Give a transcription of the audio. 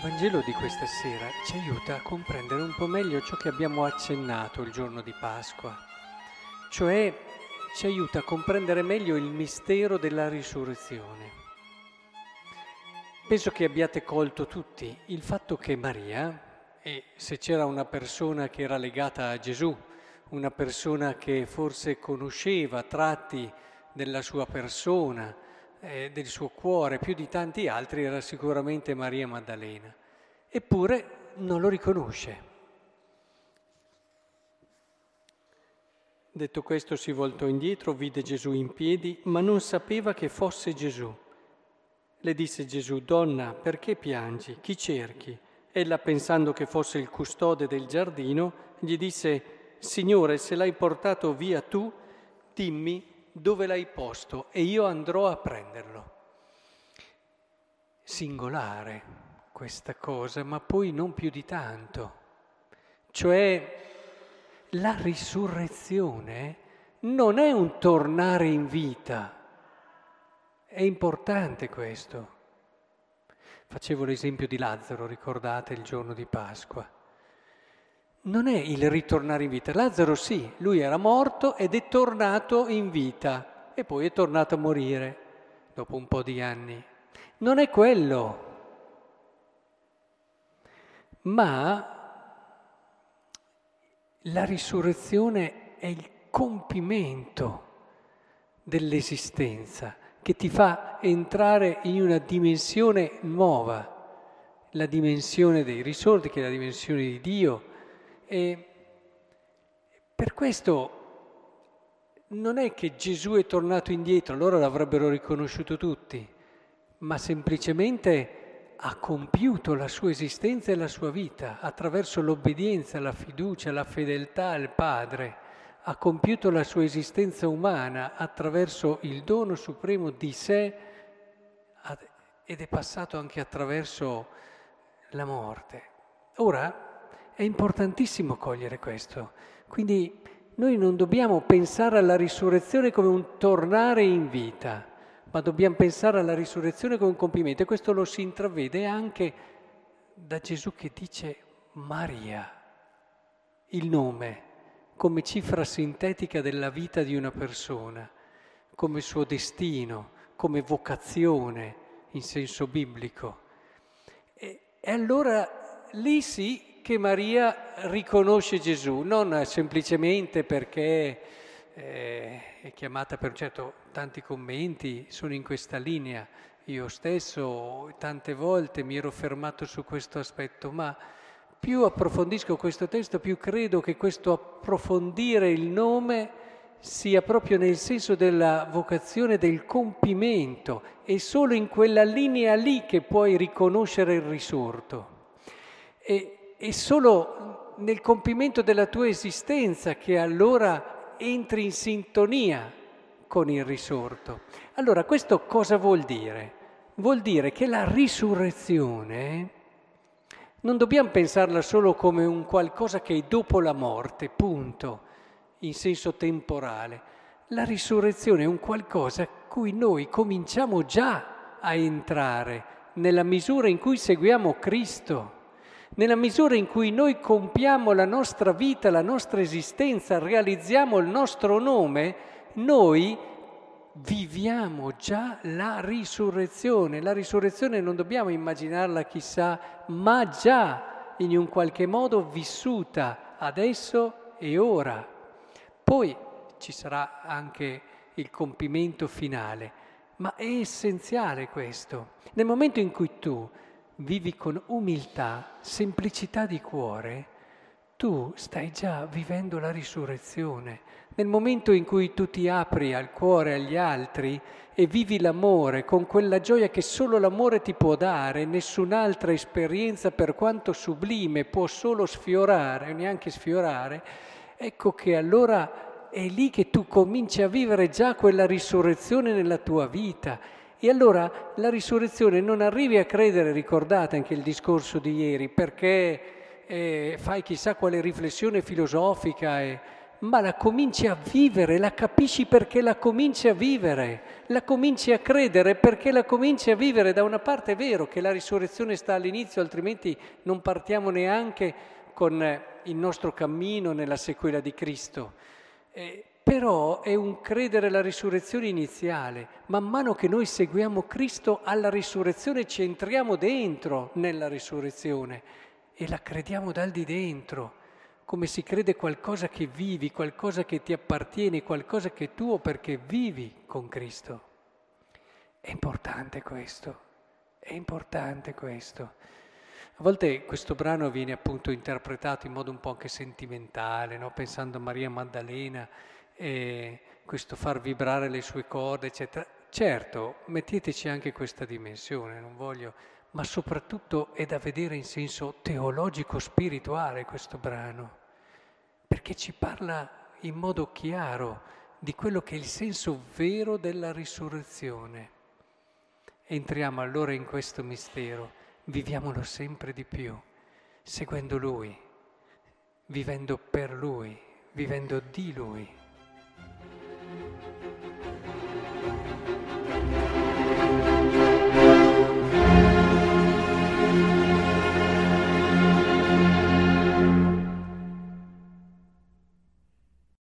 Vangelo di questa sera ci aiuta a comprendere un po' meglio ciò che abbiamo accennato il giorno di Pasqua, cioè ci aiuta a comprendere meglio il mistero della risurrezione. Penso che abbiate colto tutti il fatto che Maria, e se c'era una persona che era legata a Gesù, una persona che forse conosceva tratti della sua persona, eh, del suo cuore più di tanti altri era sicuramente Maria Maddalena. Eppure non lo riconosce. Detto questo si voltò indietro, vide Gesù in piedi, ma non sapeva che fosse Gesù. Le disse Gesù, Donna, perché piangi? Chi cerchi? Ella, pensando che fosse il custode del giardino, gli disse, Signore, se l'hai portato via tu, dimmi dove l'hai posto e io andrò a prenderlo. Singolare questa cosa, ma poi non più di tanto. Cioè la risurrezione non è un tornare in vita, è importante questo. Facevo l'esempio di Lazzaro, ricordate il giorno di Pasqua non è il ritornare in vita. Lazzaro sì, lui era morto ed è tornato in vita e poi è tornato a morire dopo un po' di anni. Non è quello, ma la risurrezione è il compimento dell'esistenza che ti fa entrare in una dimensione nuova, la dimensione dei risorti, che è la dimensione di Dio, e per questo non è che Gesù è tornato indietro, loro l'avrebbero riconosciuto tutti, ma semplicemente ha compiuto la sua esistenza e la sua vita attraverso l'obbedienza, la fiducia, la fedeltà al Padre, ha compiuto la sua esistenza umana attraverso il dono supremo di sé ed è passato anche attraverso la morte. Ora, è importantissimo cogliere questo. Quindi noi non dobbiamo pensare alla risurrezione come un tornare in vita, ma dobbiamo pensare alla risurrezione come un compimento. E questo lo si intravede anche da Gesù che dice Maria, il nome, come cifra sintetica della vita di una persona, come suo destino, come vocazione in senso biblico. E, e allora lì sì che Maria riconosce Gesù, non semplicemente perché eh, è chiamata per certo tanti commenti sono in questa linea. Io stesso tante volte mi ero fermato su questo aspetto, ma più approfondisco questo testo, più credo che questo approfondire il nome sia proprio nel senso della vocazione del compimento, è solo in quella linea lì che puoi riconoscere il risorto. E è solo nel compimento della tua esistenza che allora entri in sintonia con il risorto. Allora, questo cosa vuol dire? Vuol dire che la risurrezione non dobbiamo pensarla solo come un qualcosa che è dopo la morte, punto, in senso temporale. La risurrezione è un qualcosa a cui noi cominciamo già a entrare nella misura in cui seguiamo Cristo. Nella misura in cui noi compiamo la nostra vita, la nostra esistenza, realizziamo il nostro nome, noi viviamo già la risurrezione. La risurrezione non dobbiamo immaginarla chissà, ma già in un qualche modo vissuta adesso e ora. Poi ci sarà anche il compimento finale, ma è essenziale questo. Nel momento in cui tu vivi con umiltà, semplicità di cuore, tu stai già vivendo la risurrezione. Nel momento in cui tu ti apri al cuore agli altri e vivi l'amore con quella gioia che solo l'amore ti può dare, nessun'altra esperienza per quanto sublime può solo sfiorare, neanche sfiorare, ecco che allora è lì che tu cominci a vivere già quella risurrezione nella tua vita e allora la risurrezione non arrivi a credere, ricordate anche il discorso di ieri, perché eh, fai chissà quale riflessione filosofica e ma la cominci a vivere, la capisci perché la cominci a vivere, la cominci a credere perché la cominci a vivere. Da una parte è vero che la risurrezione sta all'inizio, altrimenti non partiamo neanche con il nostro cammino nella sequela di Cristo. Eh, però è un credere alla risurrezione iniziale. Man mano che noi seguiamo Cristo alla risurrezione ci entriamo dentro nella risurrezione e la crediamo dal di dentro, come si crede qualcosa che vivi, qualcosa che ti appartiene, qualcosa che è tuo perché vivi con Cristo. È importante questo, è importante questo. A volte questo brano viene appunto interpretato in modo un po' anche sentimentale, no? pensando a Maria Maddalena e questo far vibrare le sue corde, eccetera. Certo, metteteci anche questa dimensione, non voglio, ma soprattutto è da vedere in senso teologico-spirituale questo brano, perché ci parla in modo chiaro di quello che è il senso vero della risurrezione. Entriamo allora in questo mistero, viviamolo sempre di più, seguendo Lui, vivendo per Lui, vivendo di Lui.